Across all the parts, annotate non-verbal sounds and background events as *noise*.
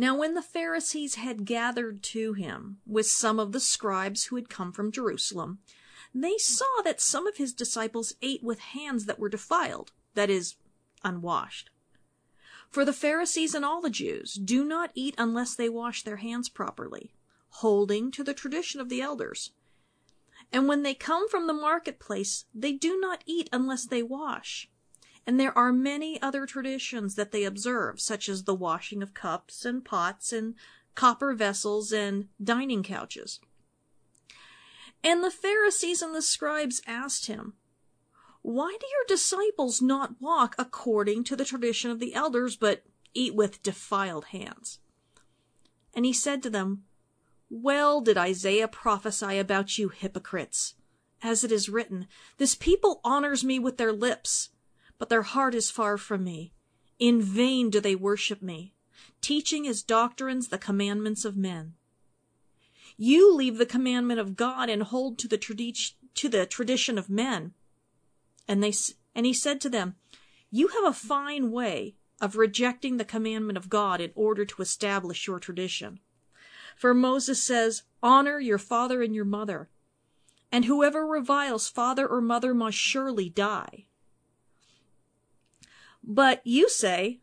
Now, when the Pharisees had gathered to him with some of the scribes who had come from Jerusalem, they saw that some of his disciples ate with hands that were defiled, that is, unwashed. For the Pharisees and all the Jews do not eat unless they wash their hands properly, holding to the tradition of the elders. And when they come from the marketplace, they do not eat unless they wash. And there are many other traditions that they observe, such as the washing of cups and pots and copper vessels and dining couches. And the Pharisees and the scribes asked him, Why do your disciples not walk according to the tradition of the elders, but eat with defiled hands? And he said to them, Well did Isaiah prophesy about you hypocrites. As it is written, This people honors me with their lips but their heart is far from me. In vain do they worship me, teaching as doctrines the commandments of men. You leave the commandment of God and hold to the, tradi- to the tradition of men. And they, and he said to them, You have a fine way of rejecting the commandment of God in order to establish your tradition. For Moses says, Honor your father and your mother, and whoever reviles father or mother must surely die. But you say,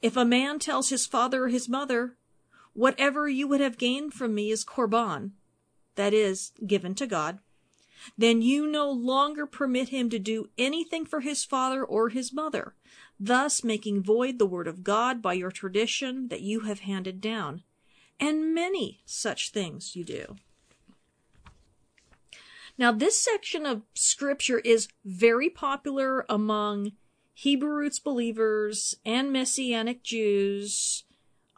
if a man tells his father or his mother, whatever you would have gained from me is korban, that is, given to God, then you no longer permit him to do anything for his father or his mother, thus making void the word of God by your tradition that you have handed down. And many such things you do. Now, this section of scripture is very popular among Hebrew roots believers and Messianic Jews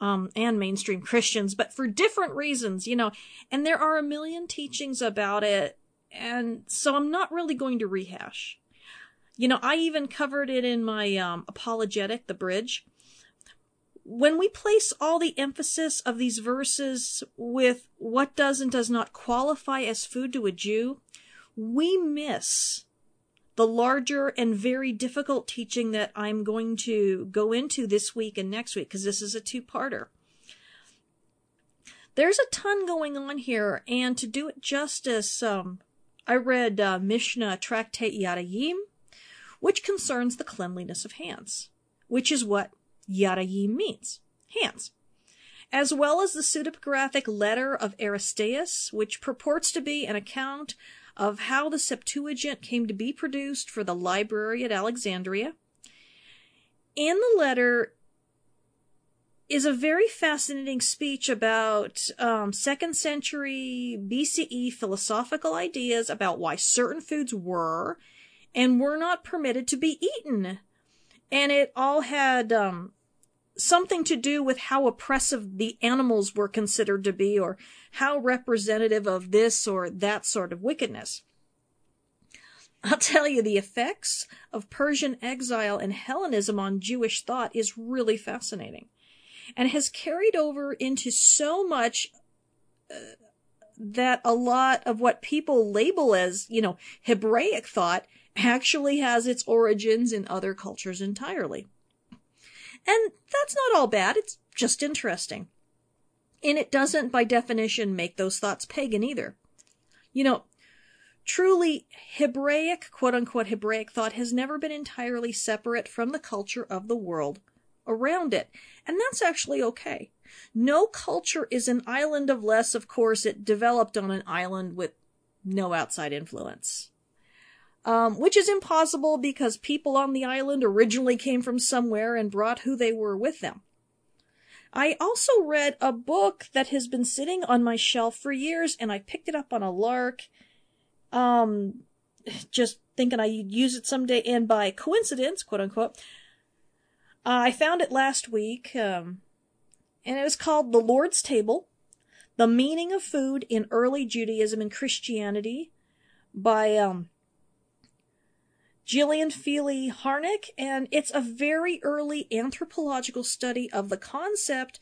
um, and mainstream Christians, but for different reasons, you know. And there are a million teachings about it, and so I'm not really going to rehash. You know, I even covered it in my um, apologetic, The Bridge. When we place all the emphasis of these verses with what does and does not qualify as food to a Jew, we miss the larger and very difficult teaching that I'm going to go into this week and next week, because this is a two parter. There's a ton going on here, and to do it justice, um, I read uh, Mishnah Tractate Yadayim, which concerns the cleanliness of hands, which is what Yadayim means hands, as well as the pseudepigraphic letter of Aristeas, which purports to be an account of how the Septuagint came to be produced for the library at Alexandria. In the letter is a very fascinating speech about um, second century BCE philosophical ideas about why certain foods were and were not permitted to be eaten. And it all had um, something to do with how oppressive the animals were considered to be or how representative of this or that sort of wickedness. I'll tell you, the effects of Persian exile and Hellenism on Jewish thought is really fascinating and has carried over into so much uh, that a lot of what people label as, you know, Hebraic thought actually has its origins in other cultures entirely. And that's not all bad, it's just interesting. And it doesn't, by definition, make those thoughts pagan either. You know, truly Hebraic, quote unquote Hebraic thought has never been entirely separate from the culture of the world around it. And that's actually okay. No culture is an island of less, of course, it developed on an island with no outside influence um, which is impossible because people on the island originally came from somewhere and brought who they were with them. I also read a book that has been sitting on my shelf for years and I picked it up on a lark. Um, just thinking I'd use it someday and by coincidence, quote unquote, I found it last week. Um, and it was called The Lord's Table, The Meaning of Food in Early Judaism and Christianity by, um, Gillian Feeley-Harnik, and it's a very early anthropological study of the concept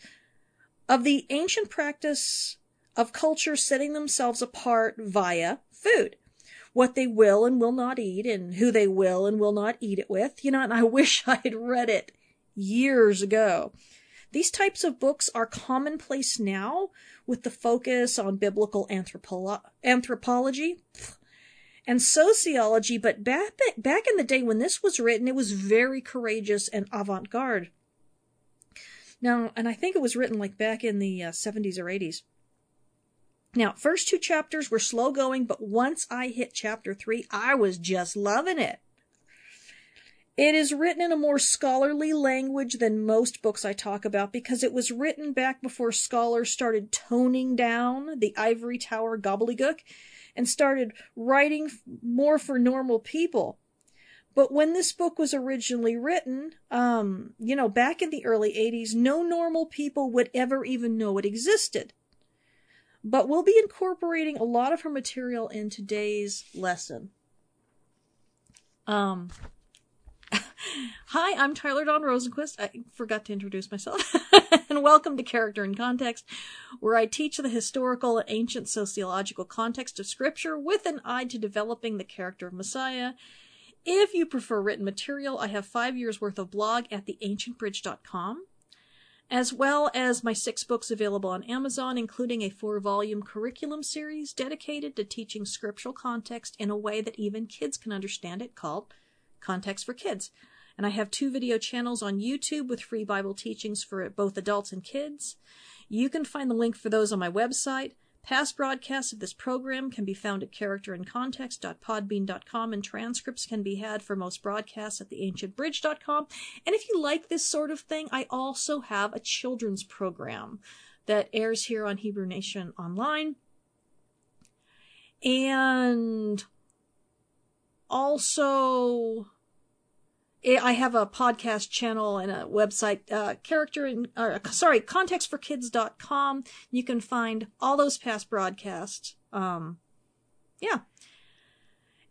of the ancient practice of culture setting themselves apart via food. What they will and will not eat, and who they will and will not eat it with. You know, and I *laughs* wish I had read it years ago. These types of books are commonplace now with the focus on biblical anthropolo- anthropology and sociology, but back, back in the day when this was written, it was very courageous and avant garde. Now, and I think it was written like back in the uh, 70s or 80s. Now, first two chapters were slow going, but once I hit chapter three, I was just loving it. It is written in a more scholarly language than most books I talk about because it was written back before scholars started toning down the ivory tower gobbledygook and started writing more for normal people. But when this book was originally written, um, you know, back in the early 80s, no normal people would ever even know it existed. But we'll be incorporating a lot of her material in today's lesson. Um, Hi, I'm Tyler Dawn Rosenquist. I forgot to introduce myself. *laughs* and welcome to Character in Context, where I teach the historical and ancient sociological context of Scripture with an eye to developing the character of Messiah. If you prefer written material, I have five years worth of blog at theancientbridge.com, as well as my six books available on Amazon, including a four volume curriculum series dedicated to teaching scriptural context in a way that even kids can understand it called Context for Kids. And I have two video channels on YouTube with free Bible teachings for both adults and kids. You can find the link for those on my website. Past broadcasts of this program can be found at characterincontext.podbean.com and transcripts can be had for most broadcasts at theancientbridge.com. And if you like this sort of thing, I also have a children's program that airs here on Hebrew Nation Online. And also I have a podcast channel and a website, uh, character and, uh, sorry, contextforkids.com. You can find all those past broadcasts. Um, yeah.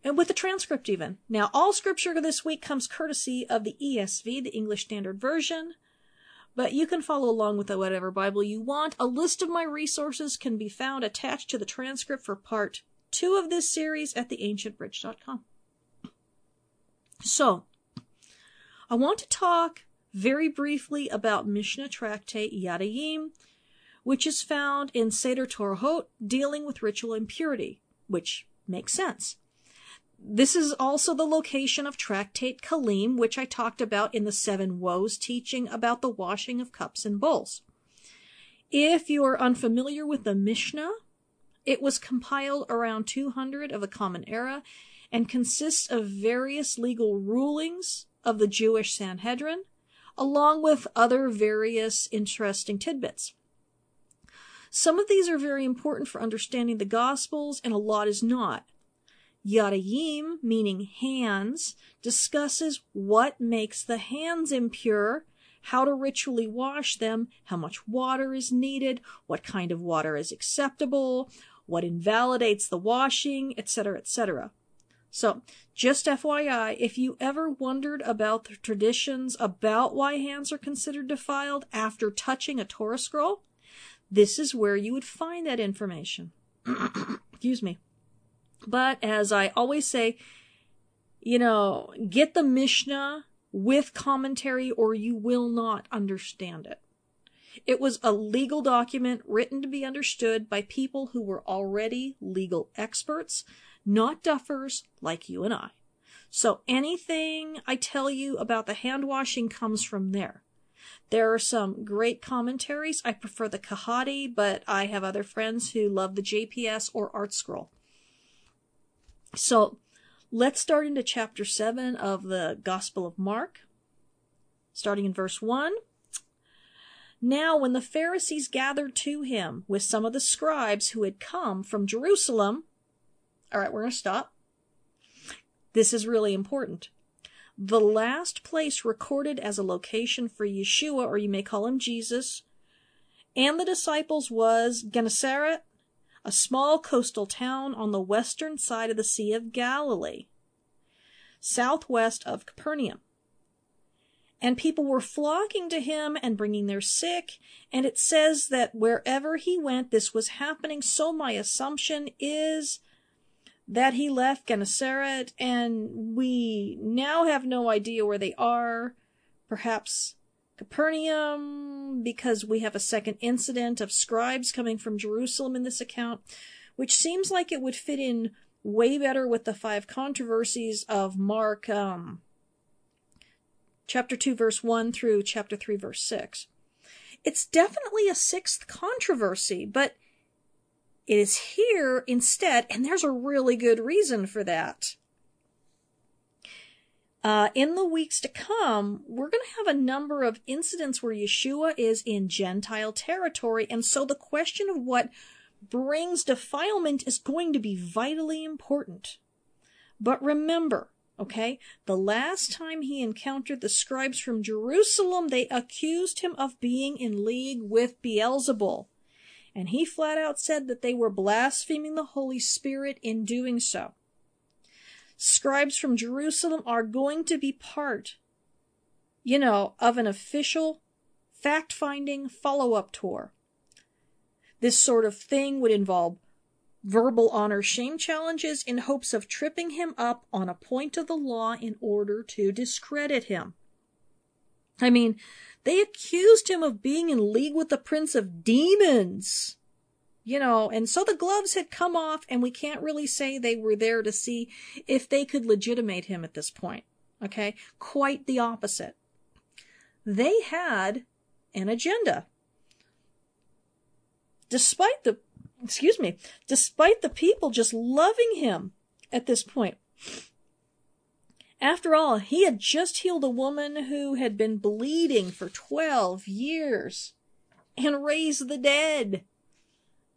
And with the transcript even. Now, all scripture this week comes courtesy of the ESV, the English Standard Version. But you can follow along with whatever Bible you want. A list of my resources can be found attached to the transcript for part two of this series at theancientbridge.com. So, I want to talk very briefly about Mishnah Tractate Yadayim, which is found in Seder Tohorot, dealing with ritual impurity, which makes sense. This is also the location of Tractate Kelim, which I talked about in the Seven Woes teaching about the washing of cups and bowls. If you are unfamiliar with the Mishnah, it was compiled around 200 of the Common Era and consists of various legal rulings of the Jewish Sanhedrin, along with other various interesting tidbits. Some of these are very important for understanding the Gospels, and a lot is not. Yadayim, meaning hands, discusses what makes the hands impure, how to ritually wash them, how much water is needed, what kind of water is acceptable, what invalidates the washing, etc., etc. So, just FYI, if you ever wondered about the traditions about why hands are considered defiled after touching a Torah scroll, this is where you would find that information. *coughs* Excuse me. But as I always say, you know, get the Mishnah with commentary or you will not understand it. It was a legal document written to be understood by people who were already legal experts not duffers like you and I. So anything I tell you about the hand washing comes from there. There are some great commentaries. I prefer the Kehati, but I have other friends who love the JPS or Art Scroll. So let's start into chapter 7 of the Gospel of Mark, starting in verse 1. Now, when the Pharisees gathered to him with some of the scribes who had come from Jerusalem, all right, we're going to stop. This is really important. The last place recorded as a location for Yeshua, or you may call him Jesus, and the disciples was Gennesaret, a small coastal town on the western side of the Sea of Galilee, southwest of Capernaum. And people were flocking to him and bringing their sick. And it says that wherever he went, this was happening. So my assumption is that he left Gennesaret, and we now have no idea where they are. Perhaps Capernaum, because we have a second incident of scribes coming from Jerusalem in this account, which seems like it would fit in way better with the five controversies of Mark um, chapter 2, verse 1 through chapter 3, verse 6. It's definitely a sixth controversy, but it is here instead, and there's a really good reason for that. Uh, in the weeks to come, we're going to have a number of incidents where Yeshua is in Gentile territory, and so the question of what brings defilement is going to be vitally important. But remember, okay, the last time he encountered the scribes from Jerusalem, they accused him of being in league with Beelzebul. And he flat out said that they were blaspheming the Holy Spirit in doing so scribes from Jerusalem are going to be part, you know, of an official fact finding follow up tour. This sort of thing would involve verbal honor shame challenges in hopes of tripping him up on a point of the law in order to discredit him. I mean, they accused him of being in league with the prince of demons you know, and so the gloves had come off, and we can't really say they were there to see if they could legitimate him at this point. Okay? Quite the opposite. They had an agenda. Despite the, excuse me, despite the people just loving him at this point. After all, he had just healed a woman who had been bleeding for 12 years and raised the dead.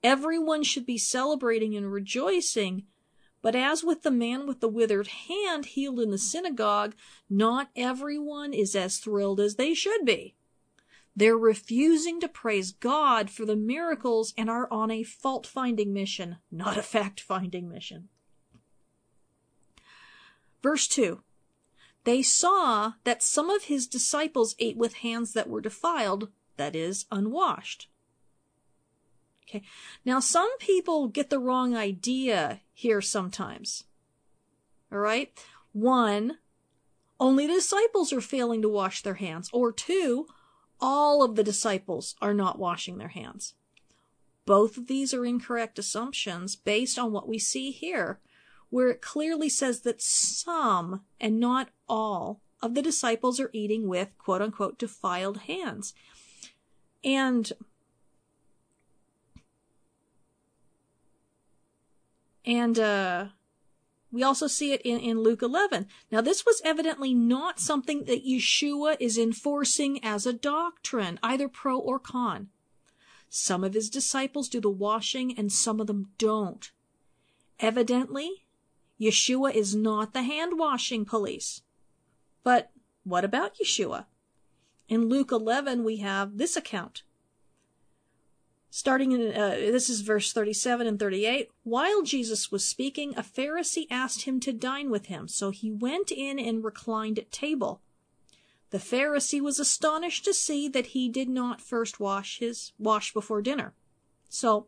Everyone should be celebrating and rejoicing. But as with the man with the withered hand healed in the synagogue, not everyone is as thrilled as they should be. They're refusing to praise God for the miracles and are on a fault finding mission, not a fact finding mission. Verse 2 They saw that some of his disciples ate with hands that were defiled, that is, unwashed. Okay. Now, some people get the wrong idea here sometimes. All right. One, only the disciples are failing to wash their hands. Or two, all of the disciples are not washing their hands. Both of these are incorrect assumptions based on what we see here, where it clearly says that some and not all of the disciples are eating with quote unquote defiled hands. And And uh, we also see it in, in Luke 11. Now, this was evidently not something that Yeshua is enforcing as a doctrine, either pro or con. Some of his disciples do the washing and some of them don't. Evidently, Yeshua is not the hand washing police. But what about Yeshua? In Luke 11, we have this account. Starting in uh, this is verse 37 and 38 while jesus was speaking a pharisee asked him to dine with him. So he went in and reclined at table. The pharisee was astonished to see that he did not first wash his wash before dinner. So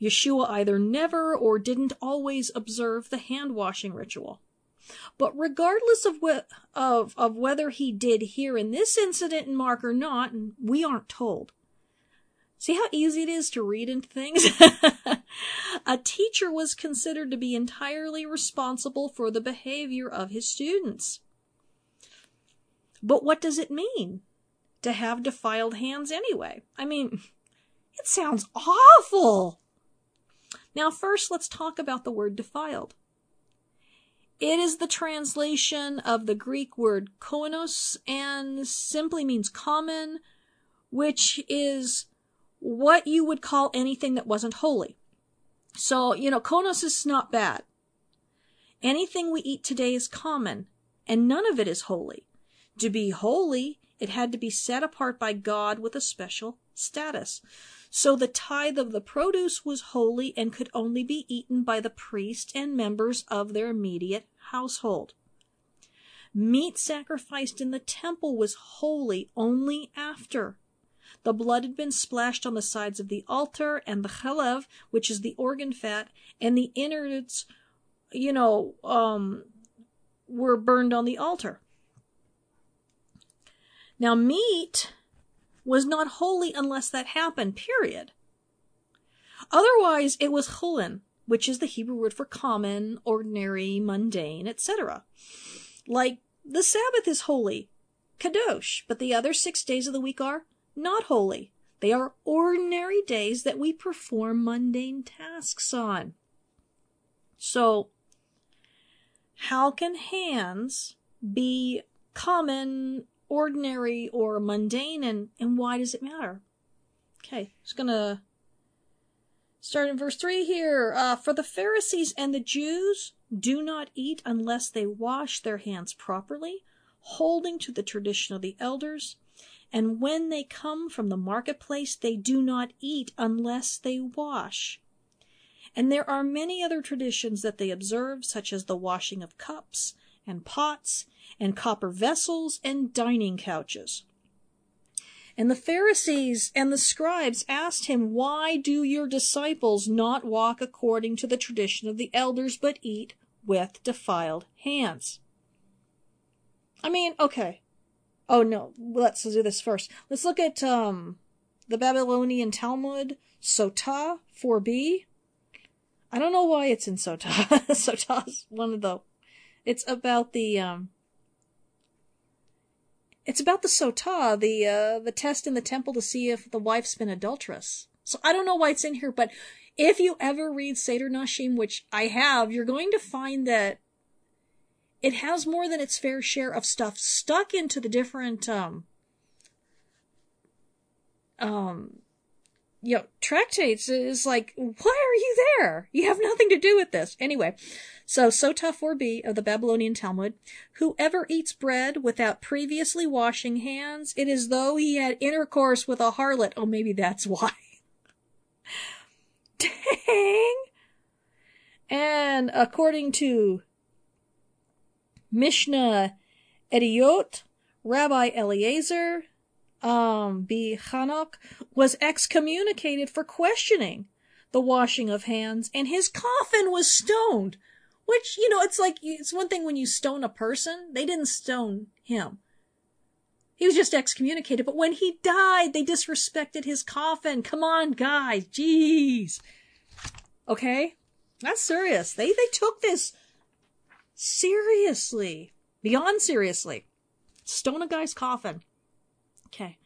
yeshua either never or didn't always observe the hand washing ritual but regardless of, of, of whether he did here in this incident in Mark or not, and we aren't told, See how easy it is to read into things? *laughs* a teacher was considered to be entirely responsible for the behavior of his students. But what does it mean to have defiled hands anyway? I mean, it sounds awful. Now, first, let's talk about the word defiled. It is the translation of the Greek word koinos and simply means common, which is what you would call anything that wasn't holy. So, you know, koinos is not bad. Anything we eat today is common, and none of it is holy. To be holy, it had to be set apart by God with a special status. So the tithe of the produce was holy and could only be eaten by the priest and members of their immediate household. Meat sacrificed in the temple was holy only after the blood had been splashed on the sides of the altar, and the chalev, which is the organ fat, and the innards, you know, um, were burned on the altar. Now, meat was not holy unless that happened, period. Otherwise, it was chulin, which is the Hebrew word for common, ordinary, mundane, etc. Like the Sabbath is holy, kadosh, but the other six days of the week are not holy. They are ordinary days that we perform mundane tasks on. So, how can hands be common, ordinary, or mundane, and, and why does it matter? Okay, just gonna start in verse 3 here. Uh, For the Pharisees and the Jews do not eat unless they wash their hands properly, holding to the tradition of the elders. And when they come from the marketplace, they do not eat unless they wash. And there are many other traditions that they observe, such as the washing of cups and pots and copper vessels and dining couches. And the Pharisees and the scribes asked him, Why do your disciples not walk according to the tradition of the elders, but eat with defiled hands? I mean, okay. Oh no, let's do this first. Let's look at um, the Babylonian Talmud, Sotah 4b. I don't know why it's in Sotah. *laughs* Sotah's one of the. It's about the um. It's about the Sotah, the uh, the test in the temple to see if the wife's been adulterous. So I don't know why it's in here, but if you ever read Seder Nashim, which I have, you're going to find that it has more than its fair share of stuff stuck into the different um um you know, tractates is like, why are you there? You have nothing to do with this. Anyway, so Sotah 4b of the Babylonian Talmud, whoever eats bread without previously washing hands, it is though he had intercourse with a harlot. Oh, maybe that's why. *laughs* Dang! And according to Mishnah Ediot, Rabbi Eliezer, um, B. Hanok was excommunicated for questioning the washing of hands, and his coffin was stoned. Which, you know, it's like, it's one thing when you stone a person, they didn't stone him. He was just excommunicated, but when he died, they disrespected his coffin. Come on, guys, jeez. Okay? That's serious. They, they took this seriously. Beyond seriously. Stone a guy's coffin. Okay.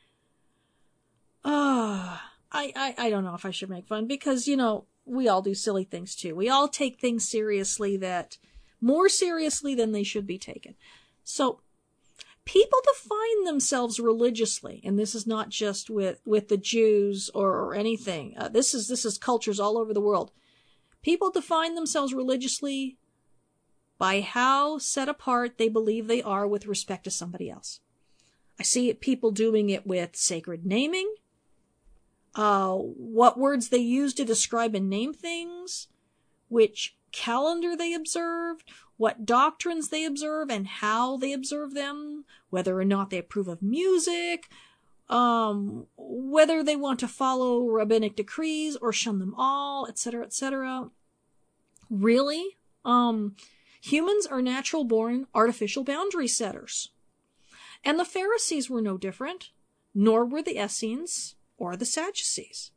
Uh, I, I, I don't know if I should make fun because, you know, we all do silly things too. We all take things seriously that more seriously than they should be taken. So people define themselves religiously, and this is not just with, with the Jews or, or anything. Uh, this is, this is cultures all over the world. People define themselves religiously by how set apart they believe they are with respect to somebody else. I see people doing it with sacred naming, uh, what words they use to describe and name things, which calendar they observed, what doctrines they observe and how they observe them, whether or not they approve of music, um, whether they want to follow rabbinic decrees or shun them all, etc., etc. Really? Um, humans are natural born artificial boundary setters. And the Pharisees were no different, nor were the Essenes or the Sadducees.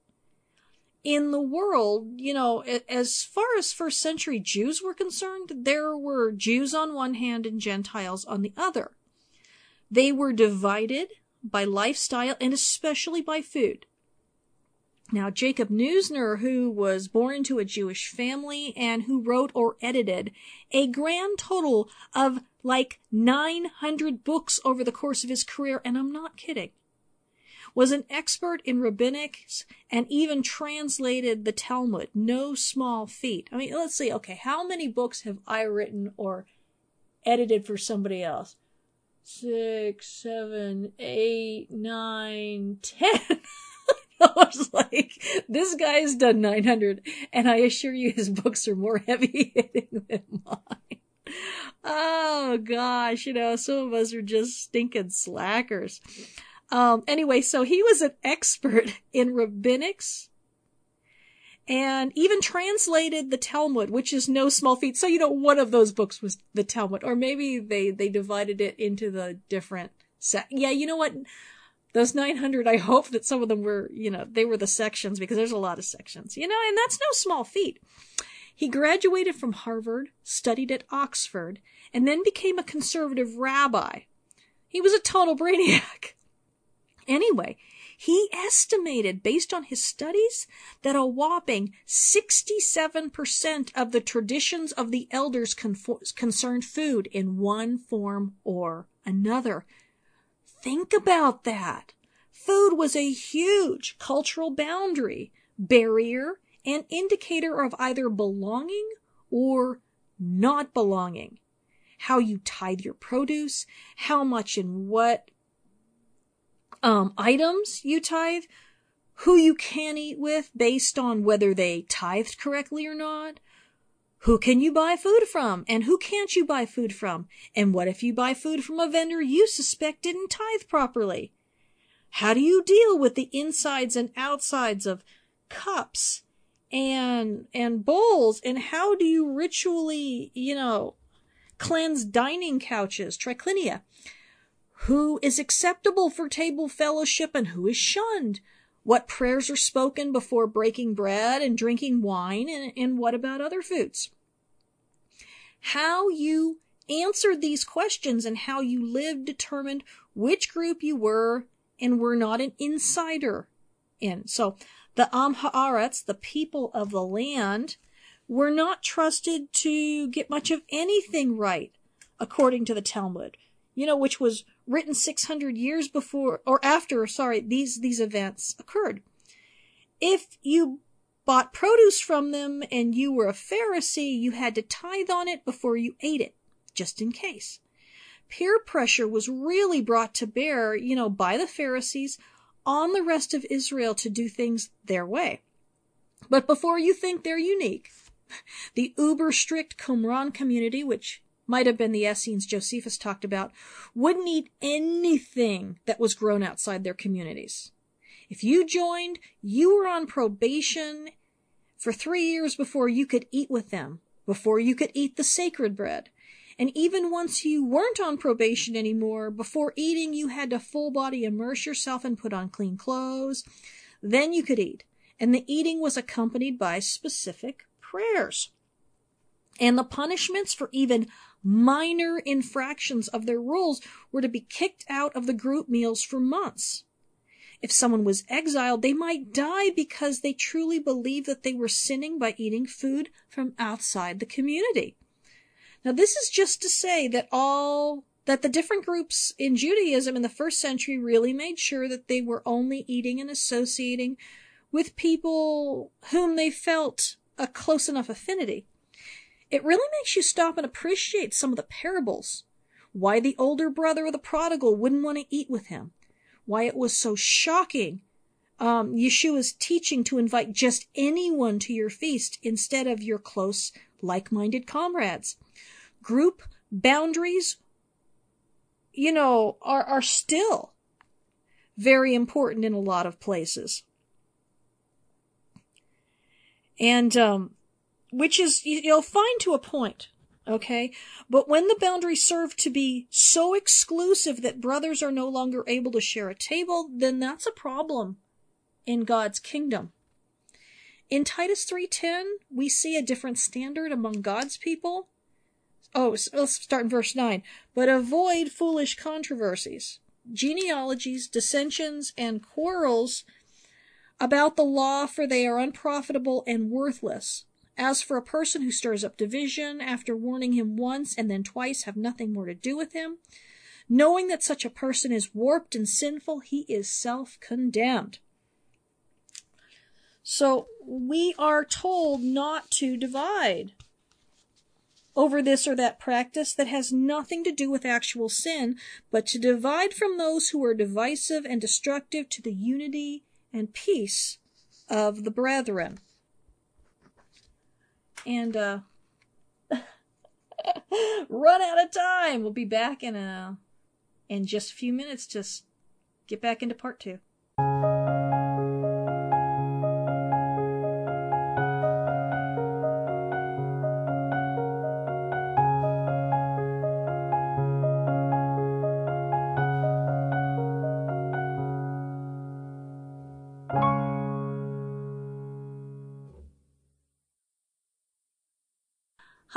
In the world, you know, as far as first century Jews were concerned, there were Jews on one hand and Gentiles on the other. They were divided by lifestyle and especially by food. Now, Jacob Neusner, who was born into a Jewish family and who wrote or edited a grand total of like 900 books over the course of his career, and I'm not kidding, was an expert in rabbinics and even translated the Talmud. No small feat. I mean, let's see, okay, how many books have I written or edited for somebody else? Six, seven, eight, nine, *laughs* ten. *laughs* I was like, this guy's done 900, and I assure you his books are more *laughs* heavy hitting than mine. Oh gosh, you know, some of us are just stinking slackers. Um, anyway, so he was an expert *laughs* in rabbinics and even translated the Talmud, which is no small feat. So, you know, one of those books was the Talmud, or maybe they, they divided it into the different set. yeah, you know what? Those 900, I hope that some of them were, you know, they were the sections because there's a lot of sections, you know, and that's no small feat. He graduated from Harvard, studied at Oxford, and then became a conservative rabbi. He was a total brainiac. *laughs* Anyway, he estimated, based on his studies, that a whopping 67% of the traditions of the elders concerned food in one form or another. Think about that. Food was a huge cultural boundary, barrier, and indicator of either belonging or not belonging. How you tithe your produce, how much and what um, items you tithe, who you can eat with based on whether they tithed correctly or not, who can you buy food from and who can't you buy food from, and what if you buy food from a vendor you suspect didn't tithe properly? How do you deal with the insides and outsides of cups and and bowls and how do you ritually, you know, cleanse dining couches, triclinia? Who is acceptable for table fellowship and who is shunned? What prayers are spoken before breaking bread and drinking wine, and, and what about other foods? How you answered these questions and how you lived determined which group you were and were not an insider in. So the Am Haaretz, the people of the land, were not trusted to get much of anything right, according to the Talmud, you know, which was written 600 years before or after, sorry, these, these events occurred. If you bought produce from them and you were a Pharisee, you had to tithe on it before you ate it, just in case. Peer pressure was really brought to bear, you know, by the Pharisees on the rest of Israel to do things their way. But before you think they're unique, *laughs* the uber strict Qumran community, which might have been the Essenes Josephus talked about, wouldn't eat anything that was grown outside their communities. If you joined, you were on probation for three years before you could eat with them, before you could eat the sacred bread. And even once you weren't on probation anymore, before eating, you had to full body immerse yourself and put on clean clothes. Then you could eat. And the eating was accompanied by specific prayers. And the punishments for even minor infractions of their rules were to be kicked out of the group meals for months. If someone was exiled, they might die because they truly believed that they were sinning by eating food from outside the community. Now, this is just to say that all that the different groups in Judaism in the first century really made sure that they were only eating and associating with people whom they felt a close enough affinity. It really makes you stop and appreciate some of the parables. Why the older brother of the prodigal wouldn't want to eat with him. Why it was so shocking um, Yeshua's teaching to invite just anyone to your feast instead of your close, like-minded comrades. Group boundaries, you know, are, are still very important in a lot of places. And, um, which is, you know, fine to a point. Okay. But when the boundaries serve to be so exclusive that brothers are no longer able to share a table, then that's a problem in God's kingdom. In Titus 3:10, we see a different standard among God's people. Oh, let's start in verse 9. But avoid foolish controversies, genealogies, dissensions, and quarrels about the law, for they are unprofitable and worthless. As for a person who stirs up division after warning him once and then twice, have nothing more to do with him. Knowing that such a person is warped and sinful, he is self condemned. So we are told not to divide over this or that practice that has nothing to do with actual sin, but to divide from those who are divisive and destructive to the unity and peace of the brethren and uh, *laughs* run out of time. We'll be back in a in just a few minutes. Just get back into part two.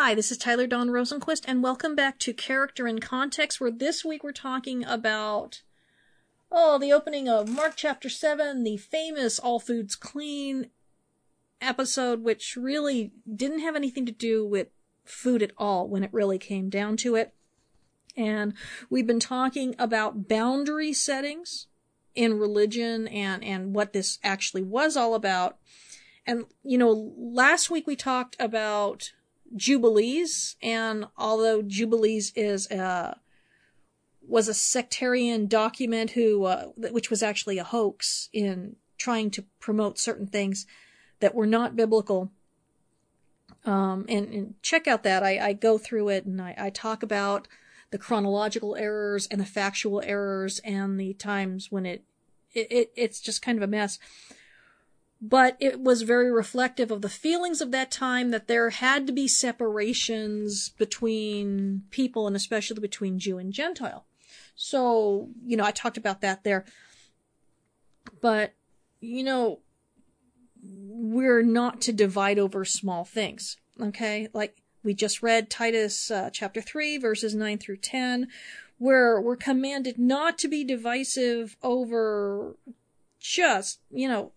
Hi, this is Tyler Dawn Rosenquist, and welcome back to Character and Context, where this week we're talking about, oh, the opening of Mark chapter 7, the famous All Foods Clean episode, which really didn't have anything to do with food at all when it really came down to it. And we've been talking about boundary settings in religion and, and what this actually was all about. And, you know, last week we talked about Jubilees, and although Jubilees is a was a sectarian document who uh, which was actually a hoax in trying to promote certain things that were not biblical. Um, and, and, check out that I, I, go through it and I, I talk about the chronological errors and the factual errors and the times when it, it, it it's just kind of a mess but it was very reflective of the feelings of that time that there had to be separations between people and especially between Jew and Gentile. So, you know, I talked about that there. But, you know, we're not to divide over small things. Okay? Like we just read Titus uh, chapter 3 verses 9 through 10 where we're commanded not to be divisive over just, you know,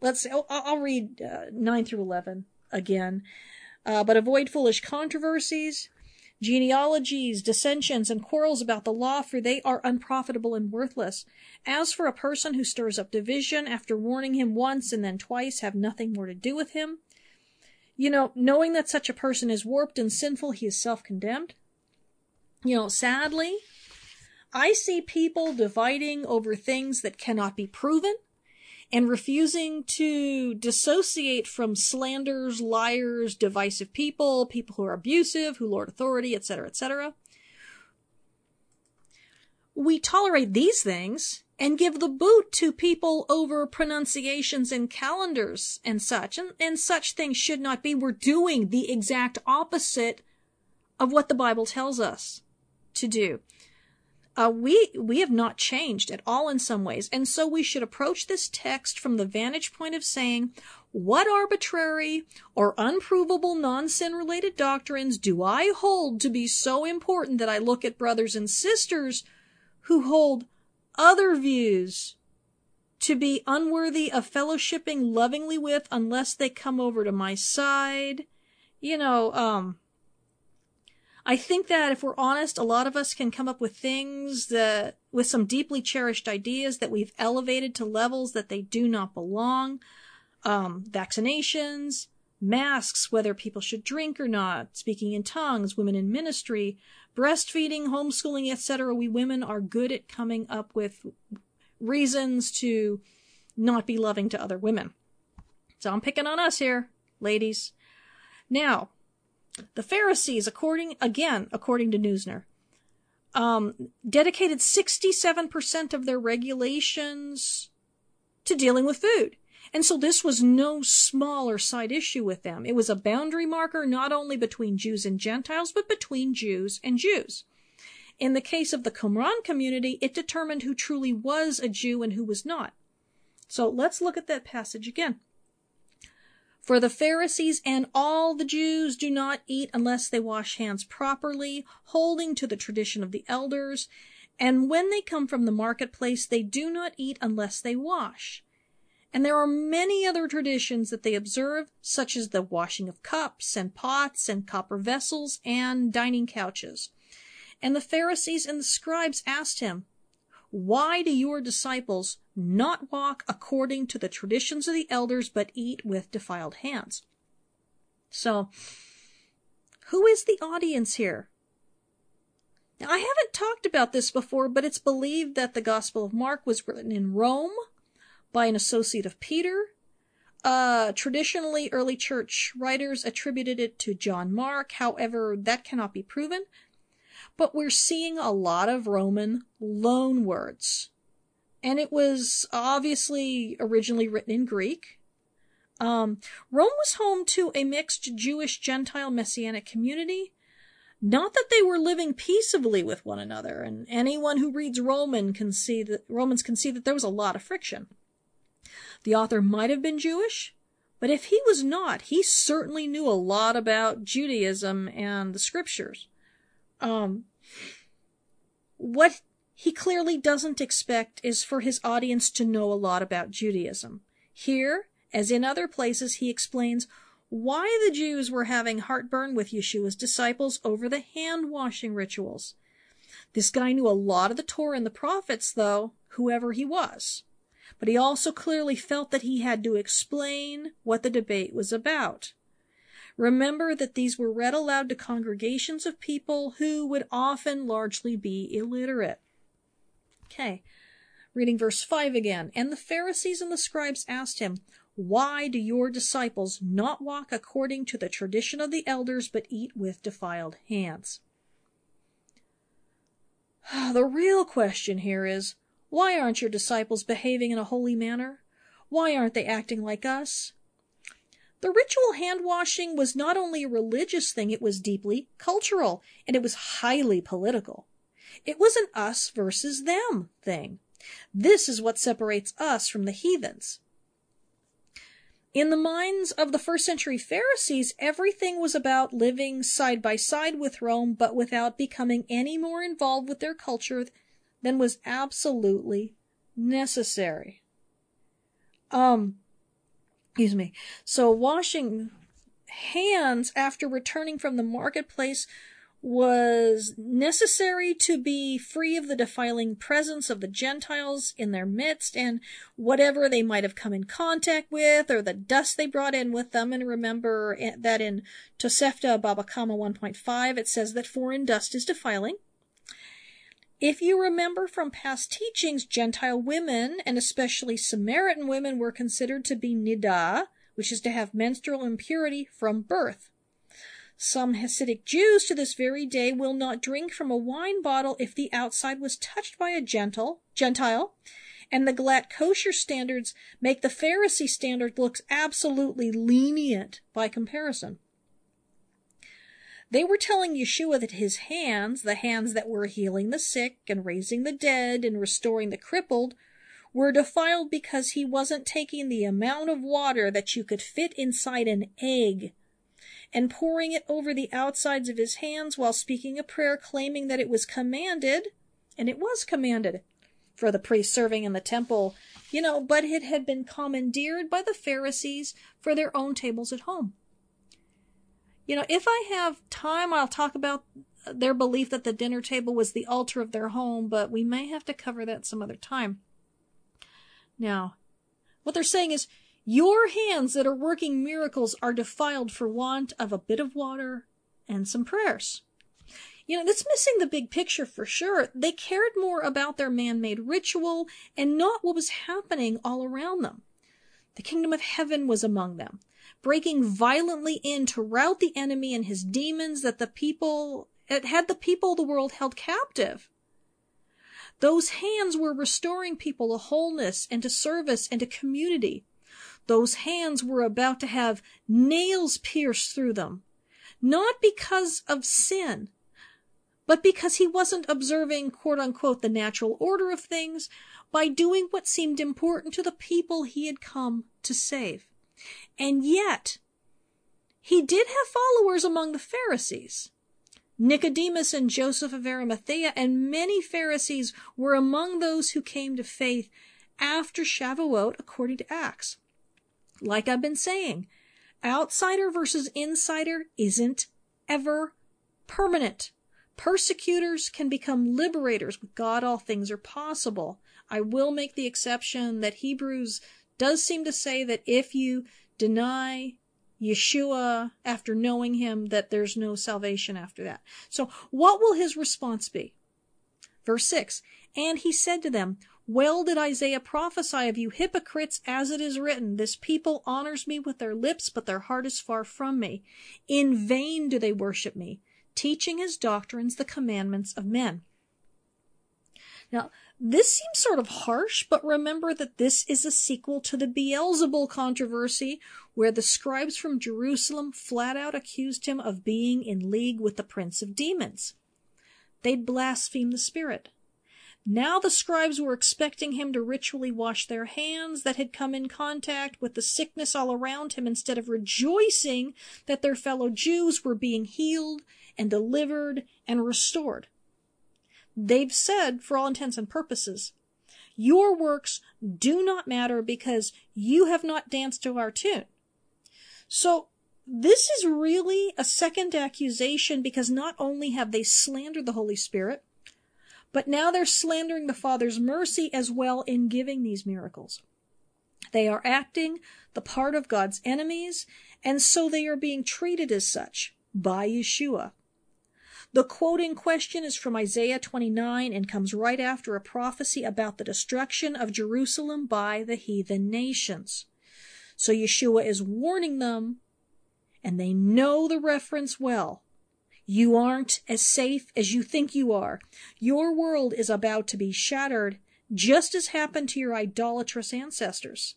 let's I'll, I'll read uh, 9 through 11 again. Uh, but avoid foolish controversies, genealogies, dissensions, and quarrels about the law, for they are unprofitable and worthless. As for a person who stirs up division after warning him once and then twice, have nothing more to do with him. You know, knowing that such a person is warped and sinful, he is self condemned. You know, sadly, I see people dividing over things that cannot be proven and refusing to dissociate from slanders, liars, divisive people, people who are abusive, who lord authority, etc., etc. We tolerate these things and give the boot to people over pronunciations and calendars and such. And, and such things should not be. We're doing the exact opposite of what the Bible tells us to do uh, we we have not changed at all in some ways, and so we should approach this text from the vantage point of saying, what arbitrary or unprovable non-sin related doctrines do I hold to be so important that I look at brothers and sisters who hold other views to be unworthy of fellowshipping lovingly with unless they come over to my side? You know, um, I think that if we're honest, a lot of us can come up with things that, with some deeply cherished ideas that we've elevated to levels that they do not belong. Um, vaccinations, masks, whether people should drink or not, speaking in tongues, women in ministry, breastfeeding, homeschooling, etc. We women are good at coming up with reasons to not be loving to other women. So I'm picking on us here, ladies. Now, the Pharisees, according, again, according to Neusner, um, dedicated 67% of their regulations to dealing with food. And so this was no smaller side issue with them. It was a boundary marker not only between Jews and Gentiles, but between Jews and Jews. In the case of the Qumran community, it determined who truly was a Jew and who was not. So let's look at that passage again. For the Pharisees and all the Jews do not eat unless they wash hands properly, holding to the tradition of the elders. And when they come from the marketplace, they do not eat unless they wash. And there are many other traditions that they observe, such as the washing of cups and pots and copper vessels and dining couches. And the Pharisees and the scribes asked him, why do your disciples not walk according to the traditions of the elders, but eat with defiled hands? So, who is the audience here? Now, I haven't talked about this before, but it's believed that the Gospel of Mark was written in Rome by an associate of Peter. Uh, traditionally, early church writers attributed it to John Mark. However, that cannot be proven but we're seeing a lot of Roman loan words. And it was obviously originally written in Greek. Um, Rome was home to a mixed Jewish Gentile Messianic community. Not that they were living peaceably with one another, and anyone who reads Roman can see that Romans can see that there was a lot of friction. The author might have been Jewish, But if he was not, he certainly knew a lot about Judaism and the scriptures. Um, what he clearly doesn't expect is for his audience to know a lot about Judaism. Here, as in other places, he explains why the Jews were having heartburn with Yeshua's disciples over the hand washing rituals. This guy knew a lot of the Torah and the prophets, though, whoever he was. But he also clearly felt that he had to explain what the debate was about. Remember that these were read aloud to congregations of people who would often largely be illiterate. Okay, reading verse 5 again. And the Pharisees and the scribes asked him, Why do your disciples not walk according to the tradition of the elders, but eat with defiled hands? *sighs* The real question here is, why aren't your disciples behaving in a holy manner? Why aren't they acting like us? The ritual hand washing was not only a religious thing, it was deeply cultural, and it was highly political. It was an us versus them thing. This is what separates us from the heathens. In the minds of the first century Pharisees, everything was about living side by side with Rome, but without becoming any more involved with their culture than was absolutely necessary. Um, excuse me. So washing hands after returning from the marketplace was necessary to be free of the defiling presence of the Gentiles in their midst and whatever they might have come in contact with or the dust they brought in with them. And remember that in Tosefta Baba Kama 1.5 it says that foreign dust is defiling. If you remember from past teachings, Gentile women, and especially Samaritan women, were considered to be nidah, which is to have menstrual impurity from birth. Some Hasidic Jews to this very day will not drink from a wine bottle if the outside was touched by a gentle, Gentile, and the Glatt kosher standards make the Pharisee standard look absolutely lenient by comparison. They were telling Yeshua that his hands, the hands that were healing the sick and raising the dead and restoring the crippled, were defiled because he wasn't taking the amount of water that you could fit inside an egg and pouring it over the outsides of his hands while speaking a prayer claiming that it was commanded, and it was commanded for the priests serving in the temple, you know, but it had been commandeered by the Pharisees for their own tables at home. You know, if I have time, I'll talk about their belief that the dinner table was the altar of their home, but we may have to cover that some other time. Now, what they're saying is, your hands that are working miracles are defiled for want of a bit of water and some prayers. You know, that's missing the big picture for sure. They cared more about their man-made ritual and not what was happening all around them. The kingdom of heaven was among them breaking violently in to rout the enemy and his demons that the people it had the people of the world held captive. Those hands were restoring people to wholeness and to service and to community. Those hands were about to have nails pierced through them, not because of sin, but because he wasn't observing quote unquote the natural order of things by doing what seemed important to the people he had come to save. And yet, he did have followers among the Pharisees. Nicodemus and Joseph of Arimathea and many Pharisees were among those who came to faith after Shavuot according to Acts. Like I've been saying, outsider versus insider isn't ever permanent. Persecutors can become liberators. With God, all things are possible. I will make the exception that Hebrews does seem to say that if you deny Yeshua after knowing him, that there's no salvation after that. So what will his response be? Verse 6 And he said to them, Well did Isaiah prophesy of you hypocrites, as it is written, This people honors me with their lips, but their heart is far from me. In vain do they worship me, teaching as doctrines the commandments of men. Now, this seems sort of harsh, but remember that this is a sequel to the Beelzebul controversy, where the scribes from Jerusalem flat out accused him of being in league with the prince of demons. They'd blaspheme the Spirit. Now the scribes were expecting him to ritually wash their hands that had come in contact with the sickness all around him instead of rejoicing that their fellow Jews were being healed and delivered and restored. They've said, for all intents and purposes, your works do not matter because you have not danced to our tune. So this is really a second accusation because not only have they slandered the Holy Spirit, but now they're slandering the Father's mercy as well in giving these miracles. They are acting the part of God's enemies, and so they are being treated as such by Yeshua. The quote in question is from Isaiah 29 and comes right after a prophecy about the destruction of Jerusalem by the heathen nations. So Yeshua is warning them, and they know the reference well. You aren't as safe as you think you are. Your world is about to be shattered, just as happened to your idolatrous ancestors.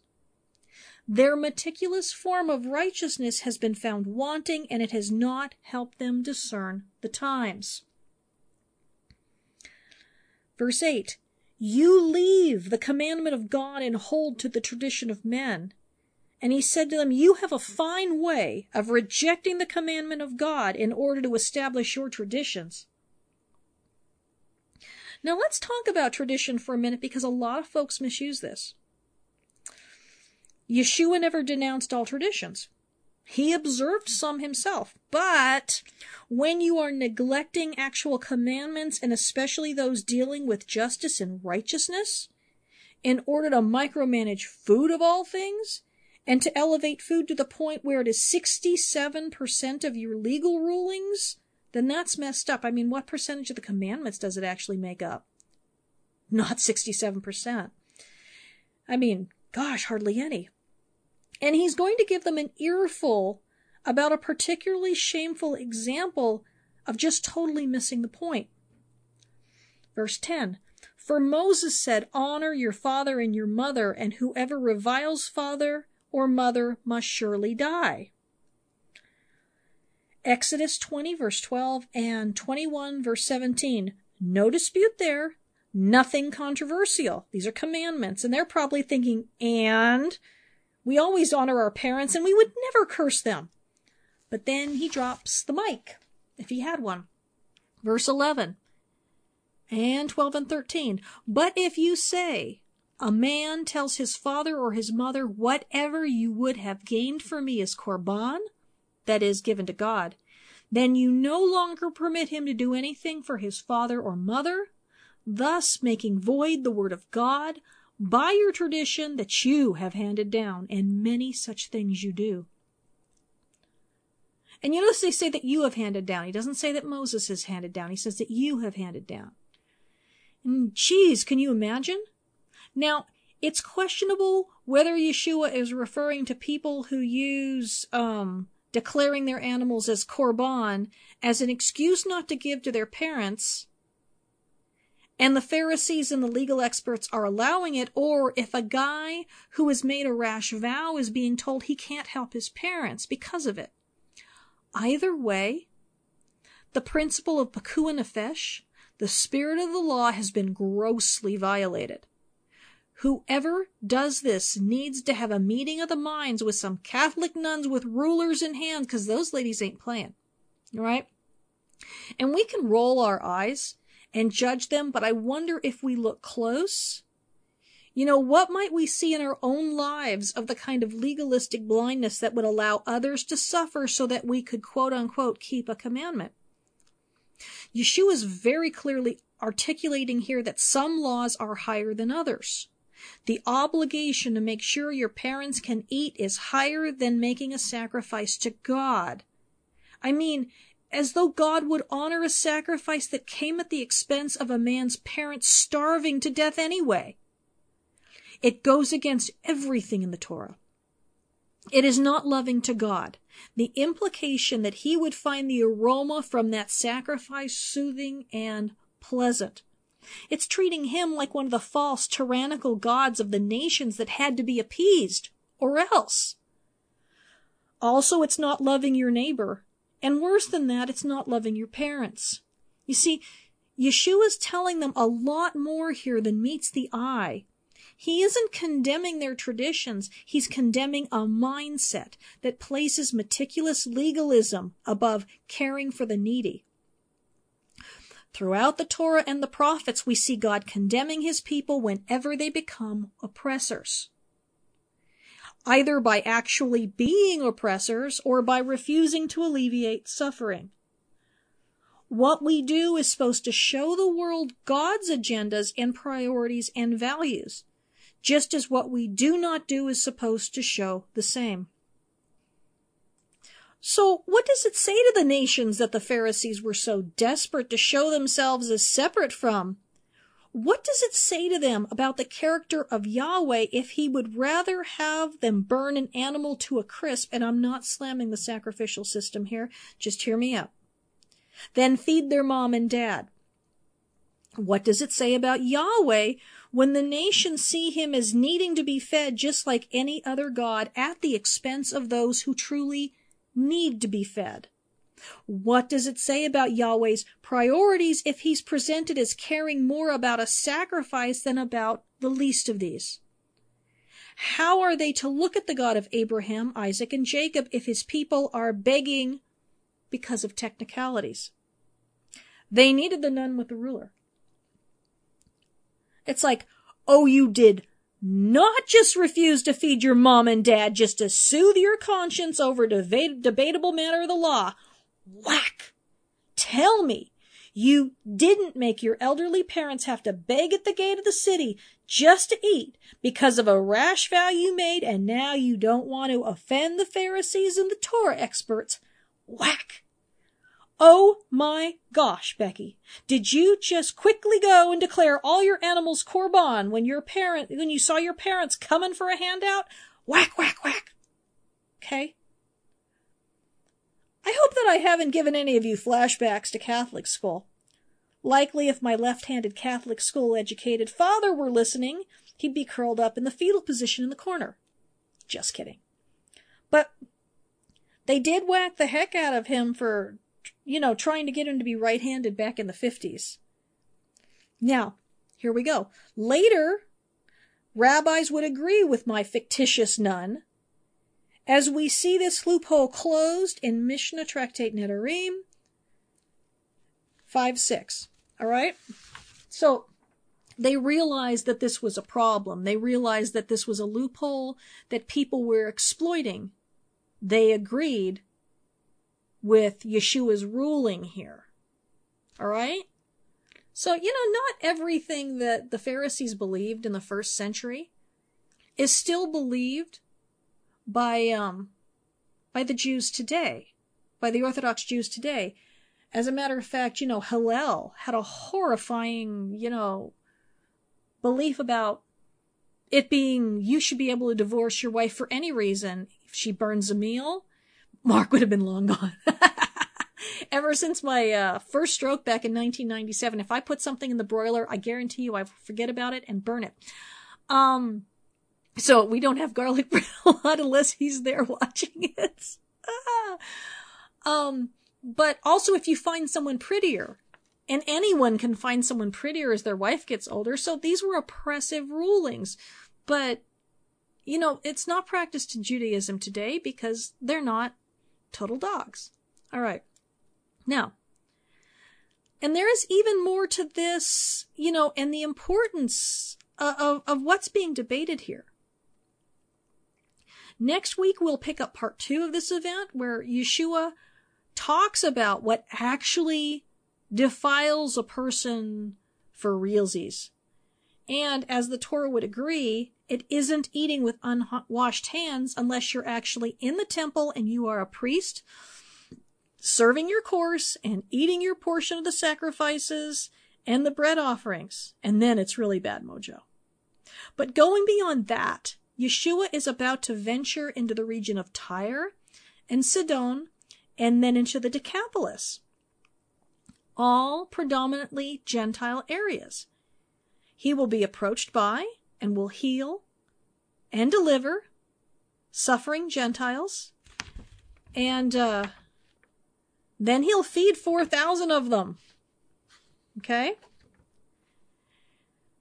Their meticulous form of righteousness has been found wanting, and it has not helped them discern the times. Verse 8 You leave the commandment of God and hold to the tradition of men. And he said to them, You have a fine way of rejecting the commandment of God in order to establish your traditions. Now let's talk about tradition for a minute because a lot of folks misuse this. Yeshua never denounced all traditions. He observed some himself. But when you are neglecting actual commandments, and especially those dealing with justice and righteousness, in order to micromanage food of all things, and to elevate food to the point where it is 67% of your legal rulings, then that's messed up. I mean, what percentage of the commandments does it actually make up? Not 67%. I mean, gosh, hardly any. And he's going to give them an earful about a particularly shameful example of just totally missing the point. Verse 10 For Moses said, Honor your father and your mother, and whoever reviles father or mother must surely die. Exodus 20, verse 12, and 21, verse 17. No dispute there. Nothing controversial. These are commandments. And they're probably thinking, and we always honor our parents and we would never curse them. But then he drops the mic, if he had one. Verse 11 and 12 and 13. But if you say, a man tells his father or his mother, whatever you would have gained for me is korban, that is, given to God, then you no longer permit him to do anything for his father or mother, thus making void the word of God, by your tradition that you have handed down, and many such things you do. And you notice they say that you have handed down. He doesn't say that Moses has handed down. He says that you have handed down. And geez, can you imagine? Now, it's questionable whether Yeshua is referring to people who use um, declaring their animals as korban as an excuse not to give to their parents and the Pharisees and the legal experts are allowing it, or if a guy who has made a rash vow is being told he can't help his parents because of it. Either way, the principle of Pekuah Nefesh, the spirit of the law, has been grossly violated. Whoever does this needs to have a meeting of the minds with some Catholic nuns with rulers in hand, because those ladies ain't playing. All right? And we can roll our eyes and judge them, but I wonder if we look close. You know, what might we see in our own lives of the kind of legalistic blindness that would allow others to suffer so that we could quote unquote keep a commandment? Yeshua is very clearly articulating here that some laws are higher than others. The obligation to make sure your parents can eat is higher than making a sacrifice to God. I mean, as though God would honor a sacrifice that came at the expense of a man's parents starving to death anyway. It goes against everything in the Torah. It is not loving to God. The implication that he would find the aroma from that sacrifice soothing and pleasant. It's treating him like one of the false tyrannical gods of the nations that had to be appeased, or else. Also, it's not loving your neighbor and worse than that, it's not loving your parents. You see, Yeshua is telling them a lot more here than meets the eye. He isn't condemning their traditions. He's condemning a mindset that places meticulous legalism above caring for the needy. Throughout the Torah and the prophets, we see God condemning his people whenever they become oppressors. Either by actually being oppressors or by refusing to alleviate suffering. What we do is supposed to show the world God's agendas and priorities and values, just as what we do not do is supposed to show the same. So, what does it say to the nations that the Pharisees were so desperate to show themselves as separate from? What does it say to them about the character of Yahweh if he would rather have them burn an animal to a crisp? And I'm not slamming the sacrificial system here, just hear me out. Then feed their mom and dad. What does it say about Yahweh when the nations see him as needing to be fed just like any other God at the expense of those who truly need to be fed. What does it say about Yahweh's priorities if he's presented as caring more about a sacrifice than about the least of these? How are they to look at the God of Abraham, Isaac, and Jacob if his people are begging because of technicalities? They needed the nun with the ruler. It's like, oh, you did not just refuse to feed your mom and dad just to soothe your conscience over debate- debatable matter of the law. Whack! Tell me you didn't make your elderly parents have to beg at the gate of the city just to eat because of a rash vow you made and now you don't want to offend the Pharisees and the Torah experts. Whack! Oh my gosh, Becky. Did you just quickly go and declare all your animals korban when your parent, when you saw your parents coming for a handout? Whack, whack, whack. Okay. I hope that I haven't given any of you flashbacks to Catholic school. Likely if my left-handed Catholic school educated father were listening, he'd be curled up in the fetal position in the corner. Just kidding. But they did whack the heck out of him for you know, trying to get him to be right handed back in the 50s. Now, here we go. Later, rabbis would agree with my fictitious nun. As we see this loophole closed in Mishnah Tractate Nedarim 5 6. All right? So, they realized that this was a problem. They realized that this was a loophole that people were exploiting. They agreed with Yeshua's ruling here. All right? So, you know, not everything that the Pharisees believed in the first century is still believed by um by the Jews today, by the Orthodox Jews today. As a matter of fact, you know, Hillel had a horrifying, you know, belief about it being you should be able to divorce your wife for any reason. If she burns a meal, Mark would have been long gone. *laughs* Ever since my uh, first stroke back in 1997, if I put something in the broiler, I guarantee you I forget about it and burn it. Um, so we don't have garlic *laughs* bread a lot unless he's there watching it. um, but also if you find someone prettier, and anyone can find someone prettier as their wife gets older, so these were oppressive rulings. But, you know, it's not practiced in Judaism today because they're not total dogs. All right. Now, and there is even more to this, you know, and the importance of, of, of what's being debated here. Next week, we'll pick up part two of this event where Yeshua talks about what actually defiles a person for realsies. And as the Torah would agree, it isn't eating with unwashed hands unless you're actually in the temple and you are a priest, serving your course and eating your portion of the sacrifices and the bread offerings. And then it's really bad mojo. But going beyond that, Yeshua is about to venture into the region of Tyre and Sidon and then into the Decapolis. All predominantly Gentile areas. He will be approached by and will heal and deliver suffering Gentiles. And uh, then he'll feed 4,000 of them. Okay?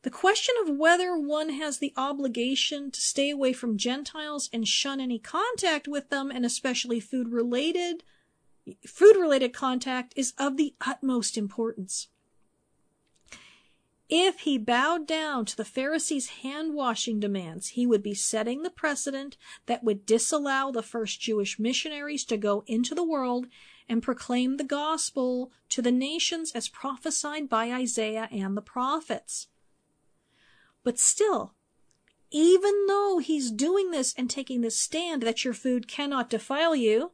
The question of whether one has the obligation to stay away from Gentiles and shun any contact with them, and especially food related, food related contact is of the utmost importance. If he bowed down to the Pharisees' hand washing demands, he would be setting the precedent that would disallow the first Jewish missionaries to go into the world and proclaim the gospel to the nations as prophesied by Isaiah and the prophets. But still, even though he's doing this and taking this stand that your food cannot defile you,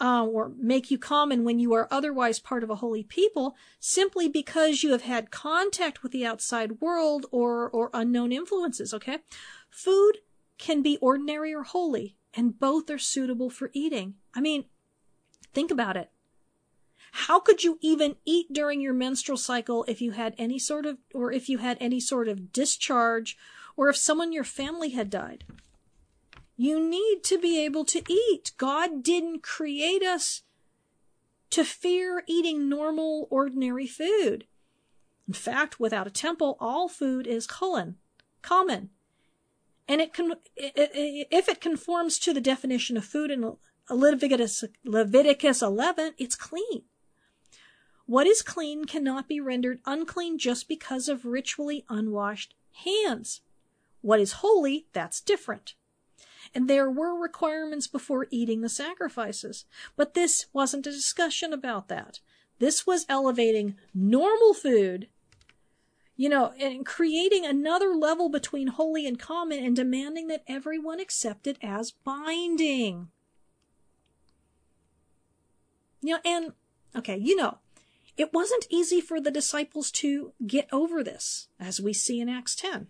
uh, or make you common when you are otherwise part of a holy people, simply because you have had contact with the outside world or, or unknown influences, okay? Food can be ordinary or holy, and both are suitable for eating. I mean, think about it. How could you even eat during your menstrual cycle if you had any sort of, or if you had any sort of discharge, or if someone in your family had died? You need to be able to eat. God didn't create us to fear eating normal, ordinary food. In fact, without a temple, all food is common. Common. And it can, if it conforms to the definition of food in Leviticus, Leviticus 11, it's clean. What is clean cannot be rendered unclean just because of ritually unwashed hands. What is holy, that's different. And there were requirements before eating the sacrifices. But this wasn't a discussion about that. This was elevating normal food, you know, and creating another level between holy and common and demanding that everyone accept it as binding. You know, and, okay, you know, it wasn't easy for the disciples to get over this, as we see in Acts 10.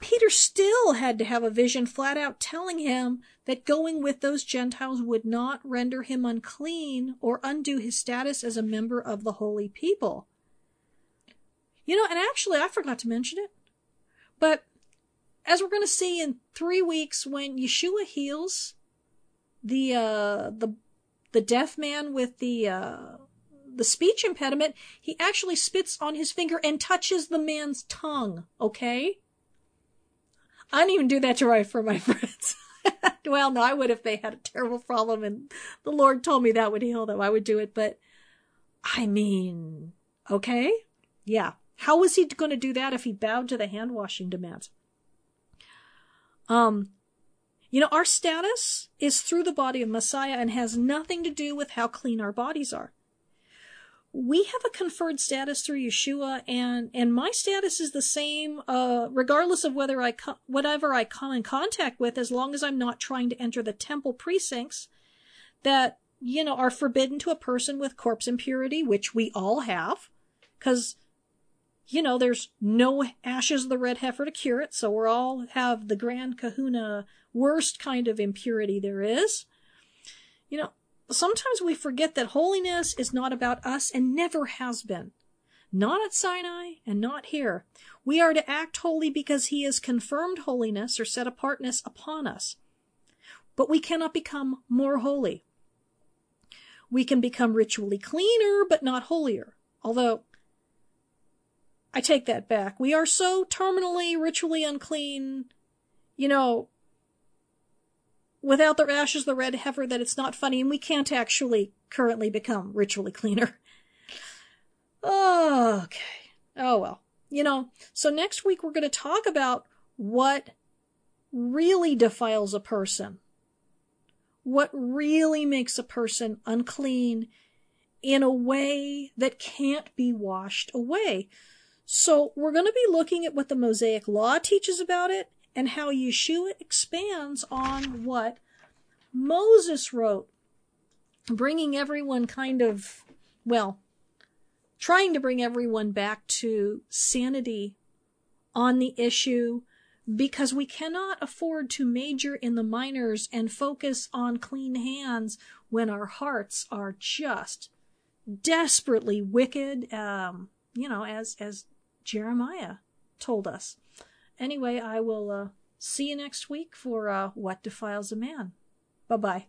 Peter still had to have a vision flat out telling him that going with those Gentiles would not render him unclean or undo his status as a member of the holy people. You know, and actually, I forgot to mention it, but as we're going to see in three weeks, when Yeshua heals the uh, the the deaf man with the uh, the speech impediment, he actually spits on his finger and touches the man's tongue, okay? I didn't even do that to write for my *laughs* friends. well, no, I would if they had a terrible problem and the Lord told me that would heal them. I would do it, but I mean, okay? Yeah. How was he going to do that if he bowed to the hand washing demands? Um, you know, our status is through the body of Messiah and has nothing to do with how clean our bodies are we have a conferred status through Yeshua, and and my status is the same, uh, regardless of whether I co- whatever I come in contact with, as long as I'm not trying to enter the temple precincts that you know are forbidden to a person with corpse impurity, which we all have, because you know there's no ashes of the red heifer to cure it, so we're all have the grand Kahuna worst kind of impurity there is. You know, sometimes we forget that holiness is not about us and never has been. Not at Sinai and not here. We are to act holy because he has confirmed holiness or set apartness upon us. But we cannot become more holy. We can become ritually cleaner, but not holier. Although, I take that back. We are so terminally ritually unclean, you know, without the ashes the red heifer that it's not funny and we can't actually currently become ritually cleaner. *laughs* okay. Oh well. You know, so next week we're going to talk about what really defiles a person. What really makes a person unclean in a way that can't be washed away. So we're going to be looking at what the Mosaic Law teaches about it and how Yeshua expands on what Moses wrote, bringing everyone kind of, well, trying to bring everyone back to sanity on the issue because we cannot afford to major in the minors and focus on clean hands when our hearts are just desperately wicked um, you know as as jeremiah told us Anyway, I will uh, see you next week for uh, What Defiles a Man. Bye bye.